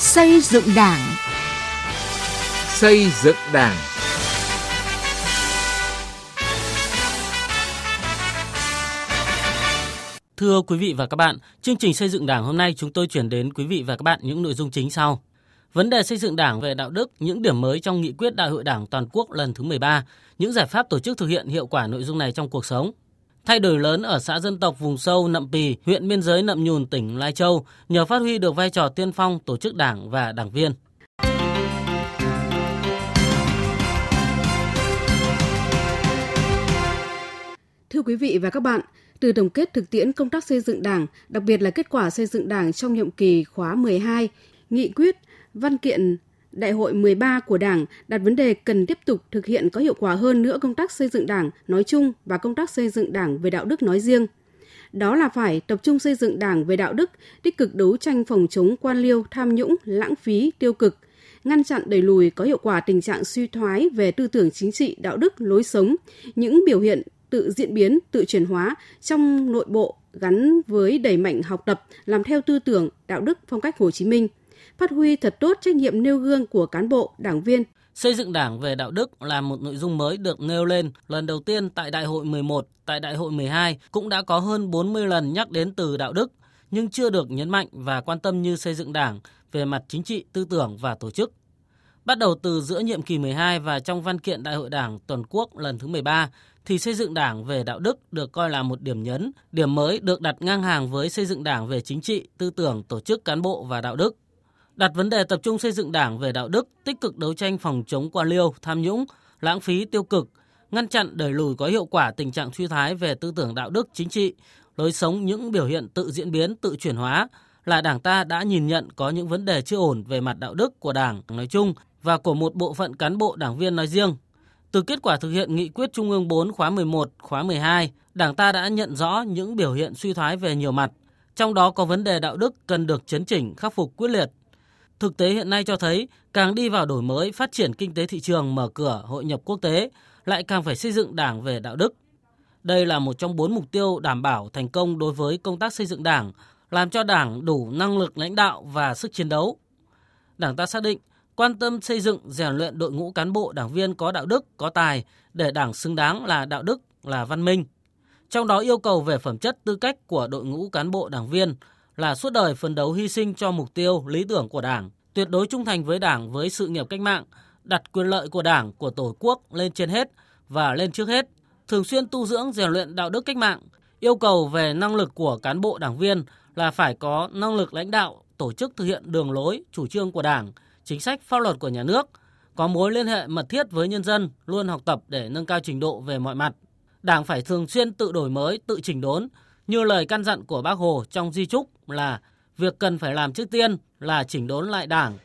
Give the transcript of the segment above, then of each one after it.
Xây dựng Đảng. Xây dựng Đảng. Thưa quý vị và các bạn, chương trình xây dựng Đảng hôm nay chúng tôi chuyển đến quý vị và các bạn những nội dung chính sau. Vấn đề xây dựng Đảng về đạo đức, những điểm mới trong nghị quyết Đại hội Đảng toàn quốc lần thứ 13, những giải pháp tổ chức thực hiện hiệu quả nội dung này trong cuộc sống. Thay đổi lớn ở xã dân tộc vùng sâu Nậm Pì, huyện biên giới Nậm Nhùn, tỉnh Lai Châu nhờ phát huy được vai trò tiên phong tổ chức đảng và đảng viên. Thưa quý vị và các bạn, từ tổng kết thực tiễn công tác xây dựng Đảng, đặc biệt là kết quả xây dựng Đảng trong nhiệm kỳ khóa 12, nghị quyết, văn kiện Đại hội 13 của Đảng đặt vấn đề cần tiếp tục thực hiện có hiệu quả hơn nữa công tác xây dựng Đảng nói chung và công tác xây dựng Đảng về đạo đức nói riêng. Đó là phải tập trung xây dựng Đảng về đạo đức, tích cực đấu tranh phòng chống quan liêu, tham nhũng, lãng phí, tiêu cực, ngăn chặn đẩy lùi có hiệu quả tình trạng suy thoái về tư tưởng chính trị, đạo đức, lối sống, những biểu hiện tự diễn biến, tự chuyển hóa trong nội bộ gắn với đẩy mạnh học tập, làm theo tư tưởng, đạo đức, phong cách Hồ Chí Minh, phát huy thật tốt trách nhiệm nêu gương của cán bộ, đảng viên. Xây dựng đảng về đạo đức là một nội dung mới được nêu lên lần đầu tiên tại Đại hội 11, tại Đại hội 12 cũng đã có hơn 40 lần nhắc đến từ đạo đức, nhưng chưa được nhấn mạnh và quan tâm như xây dựng đảng về mặt chính trị, tư tưởng và tổ chức. Bắt đầu từ giữa nhiệm kỳ 12 và trong văn kiện Đại hội Đảng toàn quốc lần thứ 13 thì xây dựng đảng về đạo đức được coi là một điểm nhấn, điểm mới được đặt ngang hàng với xây dựng đảng về chính trị, tư tưởng, tổ chức cán bộ và đạo đức. Đặt vấn đề tập trung xây dựng đảng về đạo đức, tích cực đấu tranh phòng chống quan liêu, tham nhũng, lãng phí tiêu cực, ngăn chặn đẩy lùi có hiệu quả tình trạng suy thoái về tư tưởng đạo đức chính trị, lối sống những biểu hiện tự diễn biến, tự chuyển hóa là Đảng ta đã nhìn nhận có những vấn đề chưa ổn về mặt đạo đức của Đảng nói chung và của một bộ phận cán bộ đảng viên nói riêng. Từ kết quả thực hiện nghị quyết Trung ương 4 khóa 11, khóa 12, Đảng ta đã nhận rõ những biểu hiện suy thoái về nhiều mặt, trong đó có vấn đề đạo đức cần được chấn chỉnh, khắc phục quyết liệt. Thực tế hiện nay cho thấy, càng đi vào đổi mới, phát triển kinh tế thị trường, mở cửa, hội nhập quốc tế, lại càng phải xây dựng đảng về đạo đức. Đây là một trong bốn mục tiêu đảm bảo thành công đối với công tác xây dựng đảng, làm cho đảng đủ năng lực lãnh đạo và sức chiến đấu. Đảng ta xác định quan tâm xây dựng rèn luyện đội ngũ cán bộ đảng viên có đạo đức, có tài để đảng xứng đáng là đạo đức, là văn minh. Trong đó yêu cầu về phẩm chất tư cách của đội ngũ cán bộ đảng viên là suốt đời phấn đấu hy sinh cho mục tiêu, lý tưởng của Đảng, tuyệt đối trung thành với Đảng với sự nghiệp cách mạng, đặt quyền lợi của Đảng, của Tổ quốc lên trên hết và lên trước hết, thường xuyên tu dưỡng rèn luyện đạo đức cách mạng, yêu cầu về năng lực của cán bộ đảng viên là phải có năng lực lãnh đạo, tổ chức thực hiện đường lối, chủ trương của Đảng, chính sách pháp luật của nhà nước, có mối liên hệ mật thiết với nhân dân, luôn học tập để nâng cao trình độ về mọi mặt. Đảng phải thường xuyên tự đổi mới, tự chỉnh đốn, như lời căn dặn của Bác Hồ trong di trúc là việc cần phải làm trước tiên là chỉnh đốn lại Đảng.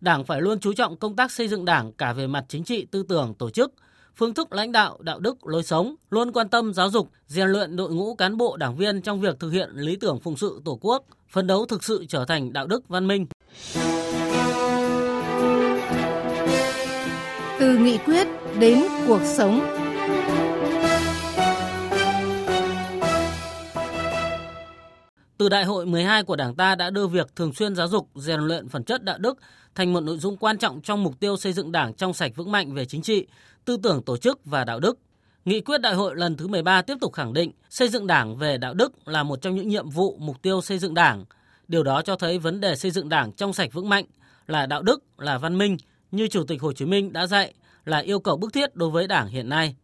Đảng phải luôn chú trọng công tác xây dựng Đảng cả về mặt chính trị, tư tưởng, tổ chức, phương thức lãnh đạo, đạo đức, lối sống, luôn quan tâm giáo dục, rèn luyện đội ngũ cán bộ đảng viên trong việc thực hiện lý tưởng phụng sự Tổ quốc, phấn đấu thực sự trở thành đạo đức văn minh. Từ nghị quyết đến cuộc sống. Từ đại hội 12 của Đảng ta đã đưa việc thường xuyên giáo dục, rèn luyện phẩm chất đạo đức thành một nội dung quan trọng trong mục tiêu xây dựng Đảng trong sạch vững mạnh về chính trị, tư tưởng tổ chức và đạo đức. Nghị quyết đại hội lần thứ 13 tiếp tục khẳng định xây dựng Đảng về đạo đức là một trong những nhiệm vụ mục tiêu xây dựng Đảng. Điều đó cho thấy vấn đề xây dựng Đảng trong sạch vững mạnh là đạo đức, là văn minh như Chủ tịch Hồ Chí Minh đã dạy là yêu cầu bức thiết đối với Đảng hiện nay.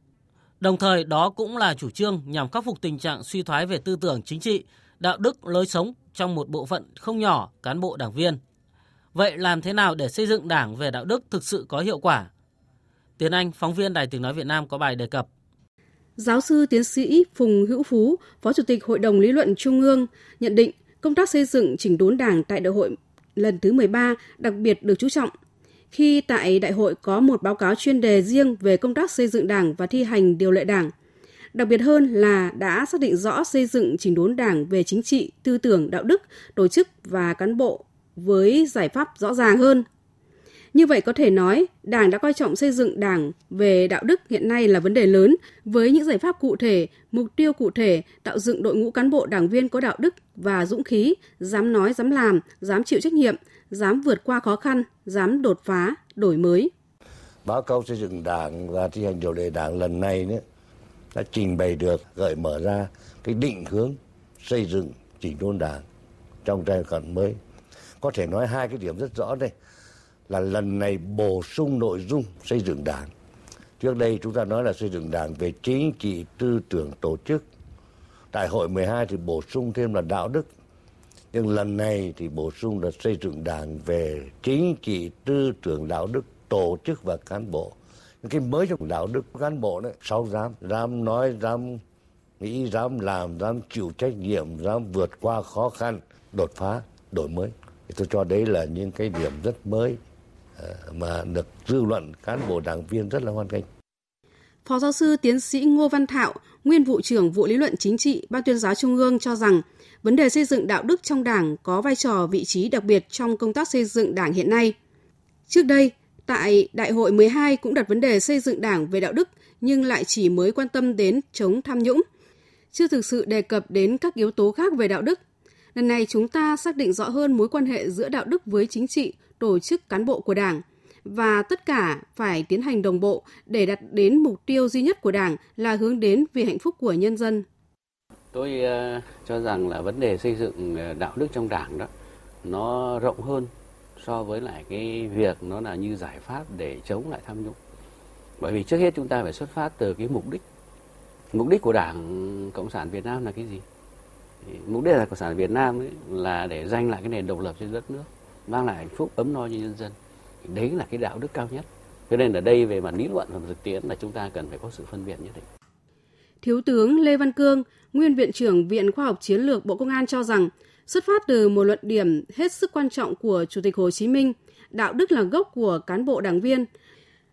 Đồng thời đó cũng là chủ trương nhằm khắc phục tình trạng suy thoái về tư tưởng chính trị, đạo đức, lối sống trong một bộ phận không nhỏ cán bộ đảng viên. Vậy làm thế nào để xây dựng Đảng về đạo đức thực sự có hiệu quả? Tiến Anh, phóng viên Đài Tiếng Nói Việt Nam có bài đề cập. Giáo sư tiến sĩ Phùng Hữu Phú, Phó Chủ tịch Hội đồng Lý luận Trung ương, nhận định công tác xây dựng chỉnh đốn Đảng tại đại hội lần thứ 13 đặc biệt được chú trọng. Khi tại đại hội có một báo cáo chuyên đề riêng về công tác xây dựng Đảng và thi hành điều lệ Đảng, Đặc biệt hơn là đã xác định rõ xây dựng chỉnh đốn Đảng về chính trị, tư tưởng, đạo đức, tổ chức và cán bộ với giải pháp rõ ràng hơn. Như vậy có thể nói, Đảng đã coi trọng xây dựng Đảng về đạo đức hiện nay là vấn đề lớn với những giải pháp cụ thể, mục tiêu cụ thể, tạo dựng đội ngũ cán bộ đảng viên có đạo đức và dũng khí, dám nói, dám làm, dám chịu trách nhiệm, dám vượt qua khó khăn, dám đột phá, đổi mới. Báo cáo xây dựng Đảng và thi hành điều lệ Đảng lần này nữa đã trình bày được gợi mở ra cái định hướng xây dựng chỉnh đốn Đảng trong giai đoạn mới. Có thể nói hai cái điểm rất rõ đây là lần này bổ sung nội dung xây dựng đảng. Trước đây chúng ta nói là xây dựng đảng về chính trị, tư tưởng, tổ chức. Đại hội 12 thì bổ sung thêm là đạo đức. Nhưng lần này thì bổ sung là xây dựng đảng về chính trị, tư tưởng, đạo đức, tổ chức và cán bộ. Cái mới trong đạo đức cán bộ đấy, sau dám, dám nói, dám nghĩ, dám làm, dám chịu trách nhiệm, dám vượt qua khó khăn, đột phá, đổi mới. Tôi cho đấy là những cái điểm rất mới ờ, mà được dư luận cán bộ đảng viên rất là hoan nghênh. Phó giáo sư tiến sĩ Ngô Văn Thạo, nguyên vụ trưởng vụ lý luận chính trị Ban tuyên giáo Trung ương cho rằng vấn đề xây dựng đạo đức trong Đảng có vai trò vị trí đặc biệt trong công tác xây dựng Đảng hiện nay. Trước đây, tại Đại hội 12 cũng đặt vấn đề xây dựng Đảng về đạo đức nhưng lại chỉ mới quan tâm đến chống tham nhũng, chưa thực sự đề cập đến các yếu tố khác về đạo đức. Lần này chúng ta xác định rõ hơn mối quan hệ giữa đạo đức với chính trị, tổ chức cán bộ của Đảng và tất cả phải tiến hành đồng bộ để đạt đến mục tiêu duy nhất của Đảng là hướng đến vì hạnh phúc của nhân dân. Tôi uh, cho rằng là vấn đề xây dựng ờ, đạo đức trong Đảng đó nó rộng hơn so với lại cái việc nó là như giải pháp để chống lại tham nhũng. Bởi vì trước hết chúng ta phải xuất phát từ cái mục đích. Mục đích của Đảng Cộng sản Việt Nam là cái gì? Mục đích là Cộng sản Việt Nam ấy, là để giành lại cái nền độc lập trên đất nước mang lại hạnh phúc ấm no cho nhân dân đấy là cái đạo đức cao nhất cho nên ở đây về mặt lý luận và thực tiễn là chúng ta cần phải có sự phân biệt nhất định Thiếu tướng Lê Văn Cương, nguyên viện trưởng Viện Khoa học Chiến lược Bộ Công an cho rằng, xuất phát từ một luận điểm hết sức quan trọng của Chủ tịch Hồ Chí Minh, đạo đức là gốc của cán bộ đảng viên.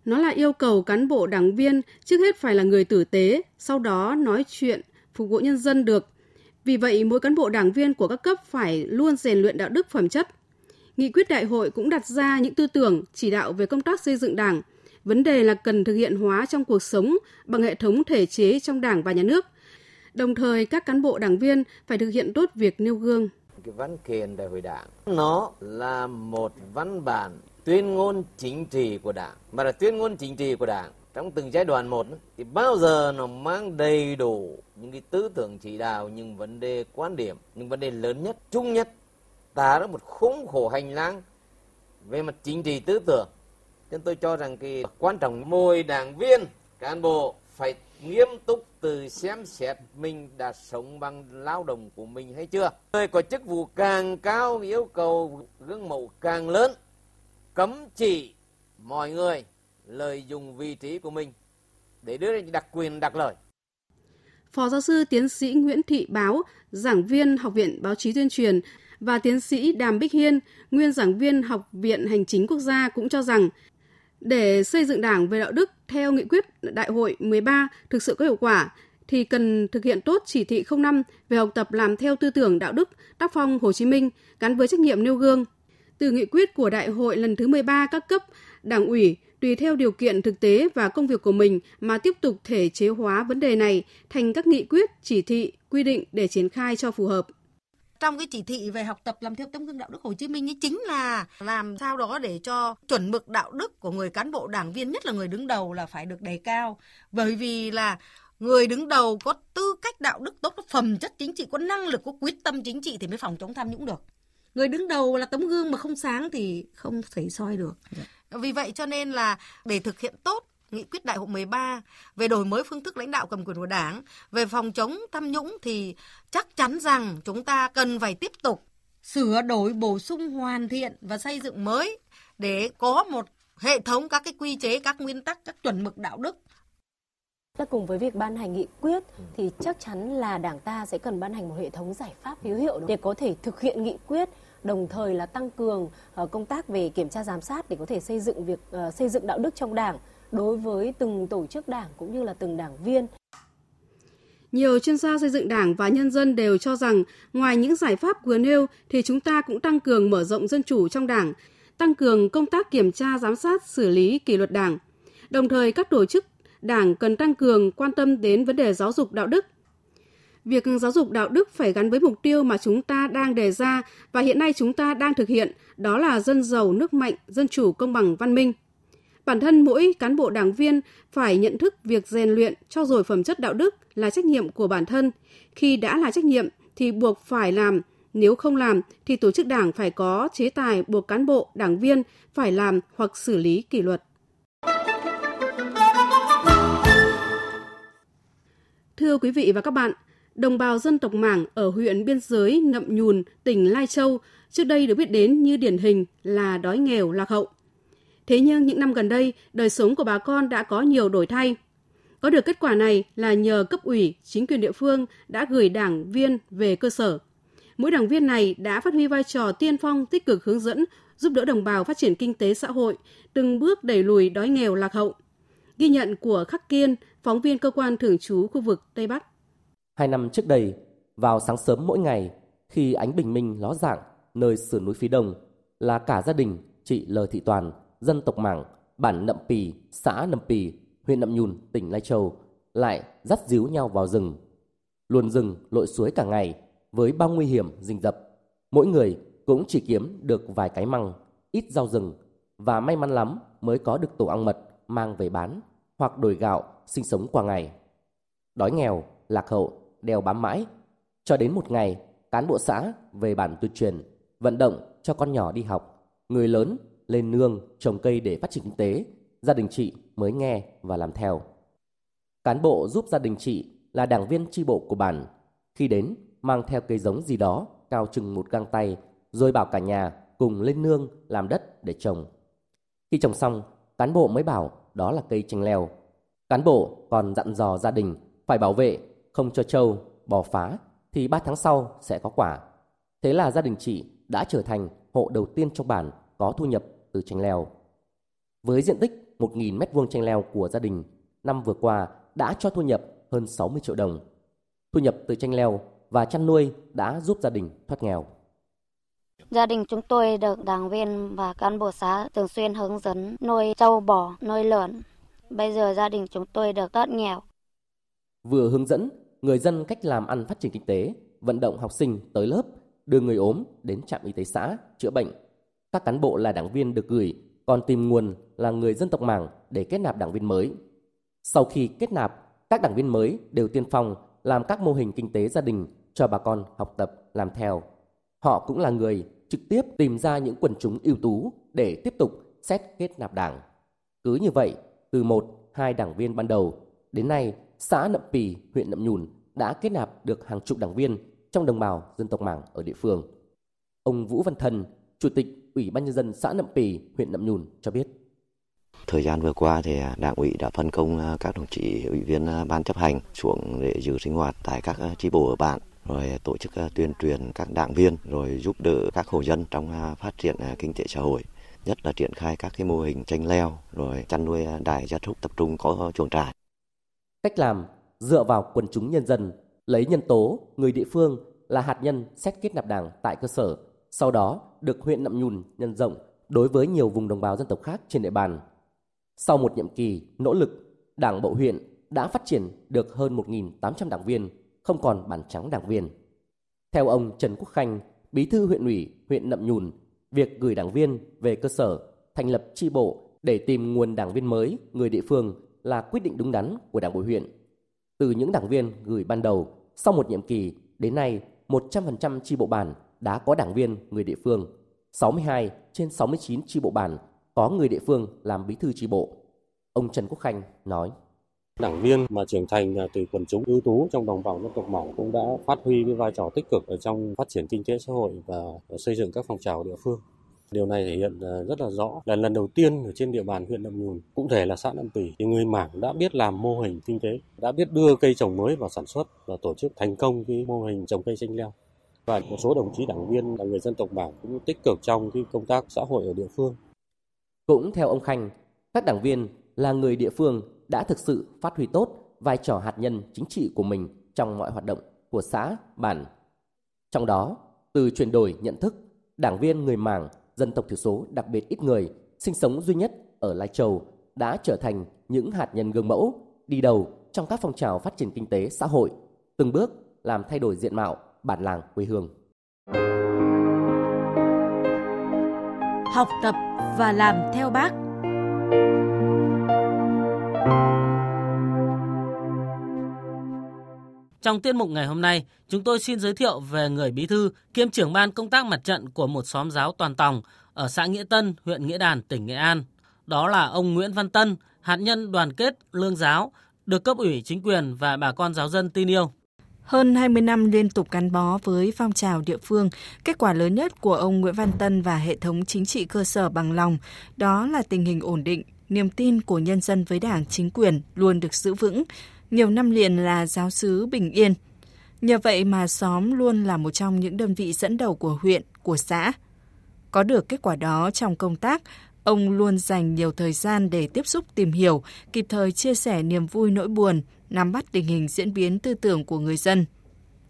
Nó là yêu cầu cán bộ đảng viên trước hết phải là người tử tế, sau đó nói chuyện, phục vụ nhân dân được. Vì vậy, mỗi cán bộ đảng viên của các cấp phải luôn rèn luyện đạo đức phẩm chất, Nghị quyết đại hội cũng đặt ra những tư tưởng, chỉ đạo về công tác xây dựng Đảng. Vấn đề là cần thực hiện hóa trong cuộc sống bằng hệ thống thể chế trong Đảng và nhà nước. Đồng thời, các cán bộ đảng viên phải thực hiện tốt việc nêu gương. Cái văn kiện đại hội Đảng. Nó là một văn bản tuyên ngôn chính trị của Đảng, mà là tuyên ngôn chính trị của Đảng trong từng giai đoạn một thì bao giờ nó mang đầy đủ những cái tư tưởng chỉ đạo, những vấn đề quan điểm, những vấn đề lớn nhất, chung nhất tạo ra một khung khổ hành lang về mặt chính trị tư tưởng. Nên tôi cho rằng cái quan trọng mỗi đảng viên cán bộ phải nghiêm túc từ xem xét mình đã sống bằng lao động của mình hay chưa. Người có chức vụ càng cao yêu cầu gương mẫu càng lớn cấm chỉ mọi người lợi dụng vị trí của mình để đưa ra đặc quyền đặc lợi. Phó giáo sư tiến sĩ Nguyễn Thị Báo, giảng viên Học viện Báo chí tuyên truyền và tiến sĩ Đàm Bích Hiên, nguyên giảng viên Học viện Hành chính Quốc gia cũng cho rằng để xây dựng Đảng về đạo đức theo nghị quyết Đại hội 13 thực sự có hiệu quả thì cần thực hiện tốt chỉ thị 05 về học tập làm theo tư tưởng đạo đức, tác phong Hồ Chí Minh gắn với trách nhiệm nêu gương. Từ nghị quyết của Đại hội lần thứ 13 các cấp, Đảng ủy tùy theo điều kiện thực tế và công việc của mình mà tiếp tục thể chế hóa vấn đề này thành các nghị quyết, chỉ thị, quy định để triển khai cho phù hợp trong cái chỉ thị về học tập làm theo tấm gương đạo đức Hồ Chí Minh ấy chính là làm sao đó để cho chuẩn mực đạo đức của người cán bộ đảng viên nhất là người đứng đầu là phải được đề cao. Bởi vì là người đứng đầu có tư cách đạo đức tốt có phẩm chất chính trị có năng lực có quyết tâm chính trị thì mới phòng chống tham nhũng được. Người đứng đầu là tấm gương mà không sáng thì không thể soi được. Dạ. vì vậy cho nên là để thực hiện tốt nghị quyết đại hội 13 về đổi mới phương thức lãnh đạo cầm quyền của Đảng, về phòng chống tham nhũng thì chắc chắn rằng chúng ta cần phải tiếp tục sửa đổi, bổ sung, hoàn thiện và xây dựng mới để có một hệ thống các cái quy chế, các nguyên tắc, các chuẩn mực đạo đức. Ta cùng với việc ban hành nghị quyết thì chắc chắn là Đảng ta sẽ cần ban hành một hệ thống giải pháp hữu hiệu để có thể thực hiện nghị quyết đồng thời là tăng cường ờ, công tác về kiểm tra giám sát để có thể xây dựng việc ờ, xây dựng đạo đức trong Đảng đối với từng tổ chức đảng cũng như là từng đảng viên. Nhiều chuyên gia xây dựng đảng và nhân dân đều cho rằng ngoài những giải pháp vừa nêu thì chúng ta cũng tăng cường mở rộng dân chủ trong đảng, tăng cường công tác kiểm tra giám sát xử lý kỷ luật đảng. Đồng thời các tổ chức đảng cần tăng cường quan tâm đến vấn đề giáo dục đạo đức. Việc giáo dục đạo đức phải gắn với mục tiêu mà chúng ta đang đề ra và hiện nay chúng ta đang thực hiện, đó là dân giàu, nước mạnh, dân chủ, công bằng, văn minh. Bản thân mỗi cán bộ đảng viên phải nhận thức việc rèn luyện cho rồi phẩm chất đạo đức là trách nhiệm của bản thân. Khi đã là trách nhiệm thì buộc phải làm, nếu không làm thì tổ chức đảng phải có chế tài buộc cán bộ, đảng viên phải làm hoặc xử lý kỷ luật. Thưa quý vị và các bạn, đồng bào dân tộc Mảng ở huyện biên giới Nậm Nhùn, tỉnh Lai Châu trước đây được biết đến như điển hình là đói nghèo lạc hậu. Thế nhưng những năm gần đây, đời sống của bà con đã có nhiều đổi thay. Có được kết quả này là nhờ cấp ủy, chính quyền địa phương đã gửi đảng viên về cơ sở. Mỗi đảng viên này đã phát huy vai trò tiên phong tích cực hướng dẫn, giúp đỡ đồng bào phát triển kinh tế xã hội, từng bước đẩy lùi đói nghèo lạc hậu. Ghi nhận của Khắc Kiên, phóng viên cơ quan thường trú khu vực Tây Bắc. Hai năm trước đây, vào sáng sớm mỗi ngày, khi ánh bình minh ló dạng nơi sườn núi phía đông, là cả gia đình chị L Thị Toàn, dân tộc Mảng, bản Nậm Pì, xã Nậm Pì, huyện Nậm Nhùn, tỉnh Lai Châu, lại dắt díu nhau vào rừng. Luồn rừng lội suối cả ngày, với bao nguy hiểm rình rập. Mỗi người cũng chỉ kiếm được vài cái măng, ít rau rừng, và may mắn lắm mới có được tổ ong mật mang về bán hoặc đổi gạo sinh sống qua ngày. Đói nghèo, lạc hậu, đeo bám mãi. Cho đến một ngày, cán bộ xã về bản tuyên truyền, vận động cho con nhỏ đi học, người lớn lên nương trồng cây để phát triển kinh tế, gia đình chị mới nghe và làm theo. Cán bộ giúp gia đình chị là đảng viên tri bộ của bản. Khi đến, mang theo cây giống gì đó cao chừng một găng tay, rồi bảo cả nhà cùng lên nương làm đất để trồng. Khi trồng xong, cán bộ mới bảo đó là cây chanh leo. Cán bộ còn dặn dò gia đình phải bảo vệ, không cho trâu, bò phá, thì 3 tháng sau sẽ có quả. Thế là gia đình chị đã trở thành hộ đầu tiên trong bản có thu nhập từ chanh leo. Với diện tích 1.000 mét vuông chanh leo của gia đình, năm vừa qua đã cho thu nhập hơn 60 triệu đồng. Thu nhập từ chanh leo và chăn nuôi đã giúp gia đình thoát nghèo. Gia đình chúng tôi được đảng viên và cán bộ xã thường xuyên hướng dẫn nuôi trâu bò, nuôi lợn. Bây giờ gia đình chúng tôi được thoát nghèo. Vừa hướng dẫn người dân cách làm ăn phát triển kinh tế, vận động học sinh tới lớp, đưa người ốm đến trạm y tế xã chữa bệnh. Các cán bộ là đảng viên được gửi, còn tìm nguồn là người dân tộc Mảng để kết nạp đảng viên mới. Sau khi kết nạp, các đảng viên mới đều tiên phong làm các mô hình kinh tế gia đình cho bà con học tập làm theo. Họ cũng là người trực tiếp tìm ra những quần chúng ưu tú để tiếp tục xét kết nạp đảng. Cứ như vậy, từ một, hai đảng viên ban đầu, đến nay xã Nậm Pì, huyện Nậm Nhùn đã kết nạp được hàng chục đảng viên trong đồng bào dân tộc Mảng ở địa phương. Ông Vũ Văn Thần, Chủ tịch Ủy ban nhân dân xã Nậm Pì, huyện Nậm Nhùn cho biết. Thời gian vừa qua thì Đảng ủy đã phân công à, các đồng chí ủy viên à, ban chấp hành xuống để giữ sinh hoạt tại các à, chi bộ ở bản rồi tổ chức tuyên truyền các đảng viên rồi giúp đỡ các hộ dân trong phát triển kinh tế xã hội nhất là triển khai các cái mô hình chanh leo rồi chăn nuôi đài gia súc tập trung có chuồng trại. Cách làm dựa vào quần chúng nhân dân, lấy nhân tố người địa phương là hạt nhân xét kết nạp đảng tại cơ sở, sau đó được huyện Nậm Nhùn nhân rộng đối với nhiều vùng đồng bào dân tộc khác trên địa bàn. Sau một nhiệm kỳ nỗ lực, Đảng bộ huyện đã phát triển được hơn 1.800 đảng viên, không còn bản trắng đảng viên. Theo ông Trần Quốc Khanh, bí thư huyện ủy huyện Nậm Nhùn, việc gửi đảng viên về cơ sở, thành lập tri bộ để tìm nguồn đảng viên mới, người địa phương là quyết định đúng đắn của Đảng bộ huyện. Từ những đảng viên gửi ban đầu, sau một nhiệm kỳ đến nay 100% tri bộ bản đã có đảng viên người địa phương, 62 trên 69 chi bộ bản có người địa phương làm bí thư chi bộ. Ông Trần Quốc Khanh nói. Đảng viên mà trưởng thành từ quần chúng ưu tú trong đồng bào dân tộc mỏng cũng đã phát huy cái vai trò tích cực ở trong phát triển kinh tế xã hội và xây dựng các phong trào địa phương. Điều này thể hiện à, rất là rõ là lần đầu tiên ở trên địa bàn huyện Nậm Nhùn, cụ thể là xã Nậm Pì, thì người Mảng đã biết làm mô hình kinh tế, đã biết đưa cây trồng mới vào sản xuất và tổ chức thành công cái mô hình trồng cây chanh leo. Và một số đồng chí đảng viên là người dân tộc Mảng cũng tích cực trong cái công tác xã hội ở địa phương. Cũng theo ông Khanh, các đảng viên là người địa phương đã thực sự phát huy tốt vai trò hạt nhân chính trị của mình trong mọi hoạt động của xã, bản. Trong đó, từ chuyển đổi nhận thức, đảng viên người Mảng dân tộc thiểu số đặc biệt ít người, sinh sống duy nhất ở Lai Châu đã trở thành những hạt nhân gương mẫu, đi đầu trong các phong trào phát triển kinh tế xã hội, từng bước làm thay đổi diện mạo bản làng quê hương. Học tập và làm theo bác. Trong tiết mục ngày hôm nay, chúng tôi xin giới thiệu về người bí thư kiêm trưởng ban công tác mặt trận của một xóm giáo toàn tòng ở xã Nghĩa Tân, huyện Nghĩa Đàn, tỉnh Nghệ An. Đó là ông Nguyễn Văn Tân, hạt nhân đoàn kết lương giáo, được cấp ủy chính quyền và bà con giáo dân tin yêu. Hơn 20 năm liên tục gắn bó với phong trào địa phương, kết quả lớn nhất của ông Nguyễn Văn Tân và hệ thống chính trị cơ sở bằng lòng, đó là tình hình ổn định, niềm tin của nhân dân với đảng chính quyền luôn được giữ vững, nhiều năm liền là giáo sứ bình yên. Nhờ vậy mà xóm luôn là một trong những đơn vị dẫn đầu của huyện, của xã. Có được kết quả đó trong công tác, ông luôn dành nhiều thời gian để tiếp xúc tìm hiểu, kịp thời chia sẻ niềm vui nỗi buồn, nắm bắt tình hình diễn biến tư tưởng của người dân.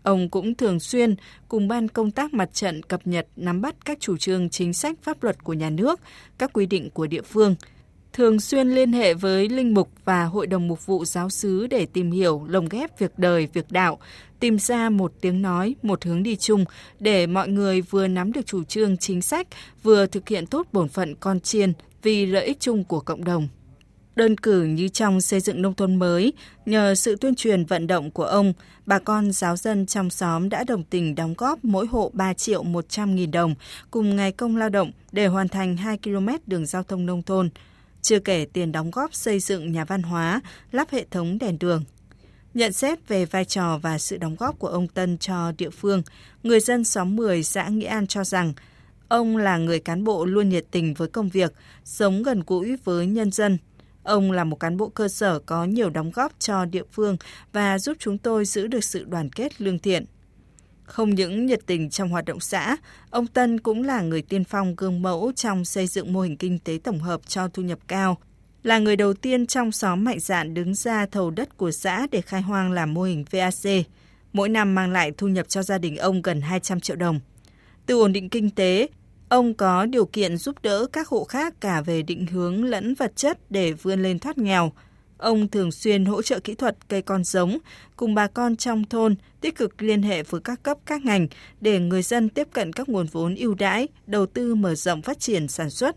Ông cũng thường xuyên cùng ban công tác mặt trận cập nhật nắm bắt các chủ trương chính sách pháp luật của nhà nước, các quy định của địa phương, thường xuyên liên hệ với linh mục và hội đồng mục vụ giáo xứ để tìm hiểu, lồng ghép việc đời, việc đạo, tìm ra một tiếng nói, một hướng đi chung để mọi người vừa nắm được chủ trương chính sách, vừa thực hiện tốt bổn phận con chiên vì lợi ích chung của cộng đồng. Đơn cử như trong xây dựng nông thôn mới, nhờ sự tuyên truyền vận động của ông, bà con giáo dân trong xóm đã đồng tình đóng góp mỗi hộ 3 triệu 100 nghìn đồng cùng ngày công lao động để hoàn thành 2 km đường giao thông nông thôn, chưa kể tiền đóng góp xây dựng nhà văn hóa, lắp hệ thống đèn đường. Nhận xét về vai trò và sự đóng góp của ông Tân cho địa phương, người dân xóm 10 xã Nghĩa An cho rằng ông là người cán bộ luôn nhiệt tình với công việc, sống gần gũi với nhân dân. Ông là một cán bộ cơ sở có nhiều đóng góp cho địa phương và giúp chúng tôi giữ được sự đoàn kết lương thiện. Không những nhiệt tình trong hoạt động xã, ông Tân cũng là người tiên phong gương mẫu trong xây dựng mô hình kinh tế tổng hợp cho thu nhập cao, là người đầu tiên trong xóm mạnh dạn đứng ra thầu đất của xã để khai hoang làm mô hình VAC, mỗi năm mang lại thu nhập cho gia đình ông gần 200 triệu đồng. Từ ổn định kinh tế, ông có điều kiện giúp đỡ các hộ khác cả về định hướng lẫn vật chất để vươn lên thoát nghèo. Ông thường xuyên hỗ trợ kỹ thuật cây con giống, cùng bà con trong thôn tích cực liên hệ với các cấp các ngành để người dân tiếp cận các nguồn vốn ưu đãi, đầu tư mở rộng phát triển sản xuất.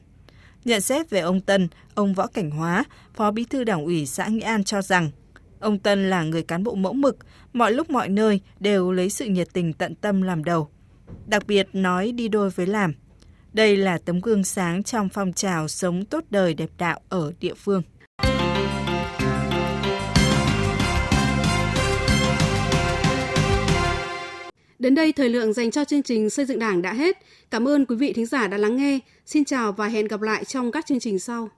Nhận xét về ông Tân, ông Võ Cảnh Hóa, Phó Bí thư Đảng ủy xã Nghĩa An cho rằng, ông Tân là người cán bộ mẫu mực, mọi lúc mọi nơi đều lấy sự nhiệt tình tận tâm làm đầu. Đặc biệt nói đi đôi với làm. Đây là tấm gương sáng trong phong trào sống tốt đời đẹp đạo ở địa phương. Đến đây thời lượng dành cho chương trình xây dựng Đảng đã hết. Cảm ơn quý vị thính giả đã lắng nghe. Xin chào và hẹn gặp lại trong các chương trình sau.